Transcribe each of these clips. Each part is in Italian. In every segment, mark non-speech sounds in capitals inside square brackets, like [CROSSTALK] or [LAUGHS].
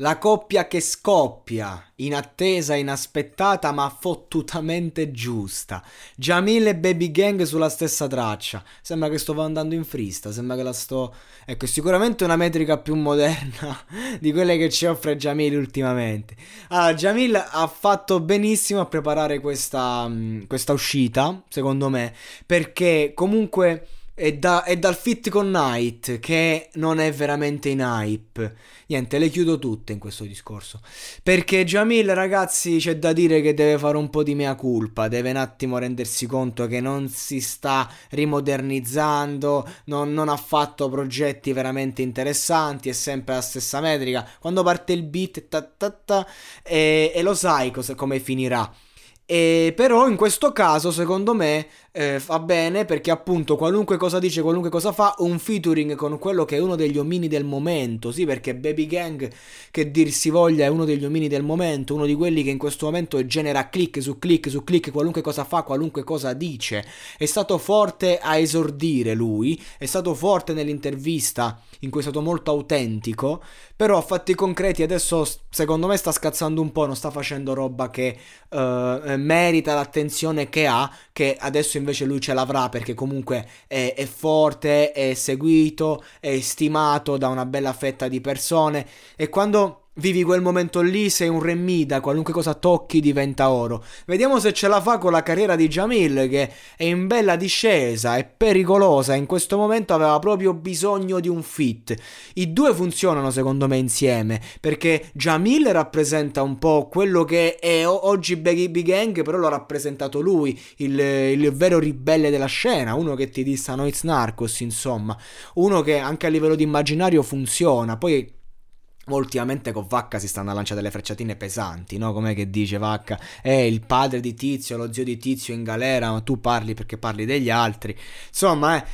La coppia che scoppia, inattesa, inaspettata ma fottutamente giusta. Jamil e Baby Gang sulla stessa traccia. Sembra che sto andando in frista, sembra che la sto... Ecco, sicuramente una metrica più moderna [LAUGHS] di quelle che ci offre Jamil ultimamente. Allora, Jamil ha fatto benissimo a preparare questa, mm, questa uscita, secondo me, perché comunque è, da, è, dal fit con Night che non è veramente in hype. Niente, le chiudo tutte in questo discorso. Perché Jamil, ragazzi, c'è da dire che deve fare un po' di mea culpa. Deve un attimo rendersi conto che non si sta rimodernizzando, non, non ha fatto progetti veramente interessanti, è sempre la stessa metrica. Quando parte il beat, ta, ta, ta, e, e lo sai cosa, come finirà. E però in questo caso, secondo me, eh, fa bene perché appunto qualunque cosa dice, qualunque cosa fa, un featuring con quello che è uno degli omini del momento. Sì, perché Baby Gang, che dir si voglia, è uno degli omini del momento, uno di quelli che in questo momento genera click su click su click, qualunque cosa fa, qualunque cosa dice. È stato forte a esordire lui, è stato forte nell'intervista in cui è stato molto autentico, però a fatti concreti adesso secondo me sta scazzando un po', non sta facendo roba che uh, merita l'attenzione che ha, che adesso invece lui ce l'avrà perché comunque è, è forte, è seguito, è stimato da una bella fetta di persone. E quando Vivi quel momento lì, sei un remida, qualunque cosa tocchi diventa oro. Vediamo se ce la fa con la carriera di Jamil che è in bella discesa, è pericolosa, in questo momento aveva proprio bisogno di un fit. I due funzionano secondo me insieme, perché Jamil rappresenta un po' quello che è oggi Baby Gang, però l'ha rappresentato lui, il, il vero ribelle della scena, uno che ti dissa Noiz Narcos, insomma, uno che anche a livello di immaginario funziona, poi ultimamente con Vacca si stanno a lanciare delle frecciatine pesanti, no? Com'è che dice Vacca? È il padre di Tizio, lo zio di Tizio in galera, ma tu parli perché parli degli altri. Insomma, eh,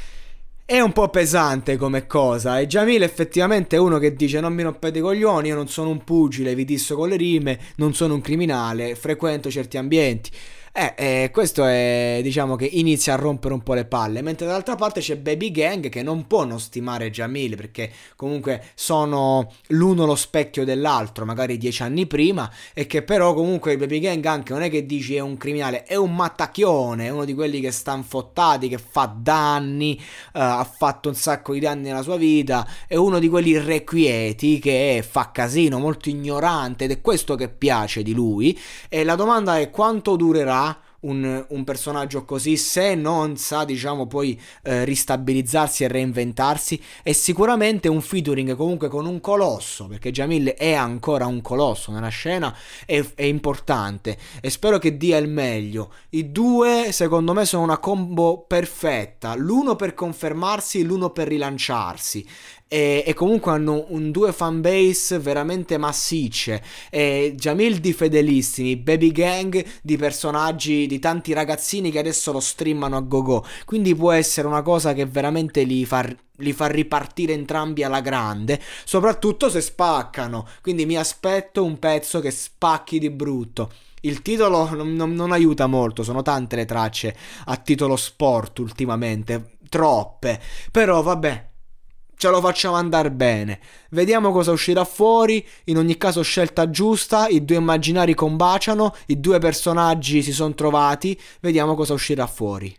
è un po' pesante come cosa. E Jamil effettivamente è uno che dice: Non mi rompete i coglioni, io non sono un pugile, vi disso con le rime, non sono un criminale, frequento certi ambienti. Eh, eh, questo è, diciamo che inizia a rompere un po' le palle, mentre dall'altra parte c'è Baby Gang che non può non stimare Jamil perché comunque sono l'uno lo specchio dell'altro, magari dieci anni prima, e che però comunque Baby Gang anche non è che dici è un criminale, è un mattacchione, è uno di quelli che sta infottati, che fa danni, uh, ha fatto un sacco di danni nella sua vita, è uno di quelli irrequieti che fa casino, molto ignorante ed è questo che piace di lui. E la domanda è quanto durerà un, un, personaggio così se non sa diciamo poi eh, ristabilizzarsi e reinventarsi è sicuramente un featuring comunque con un colosso perché Jamil è ancora un colosso nella scena è, è importante. E spero che dia il meglio. I due secondo me sono una combo perfetta. L'uno per confermarsi l'uno per rilanciarsi e, e, comunque hanno un, due fanbase veramente massicce. E Jamil di fedelissimi, Baby Gang di personaggi, di tanti ragazzini che adesso lo streamano a go-go. Quindi può essere una cosa che veramente li fa li fa ripartire entrambi alla grande, soprattutto se spaccano. Quindi mi aspetto un pezzo che spacchi di brutto. Il titolo non, non, non, aiuta molto, sono tante le tracce a titolo sport ultimamente, troppe. Però vabbè, ce lo facciamo andare bene. Vediamo cosa uscirà fuori. In ogni caso, scelta giusta. I due immaginari combaciano. I due personaggi si sono trovati. Vediamo cosa uscirà fuori.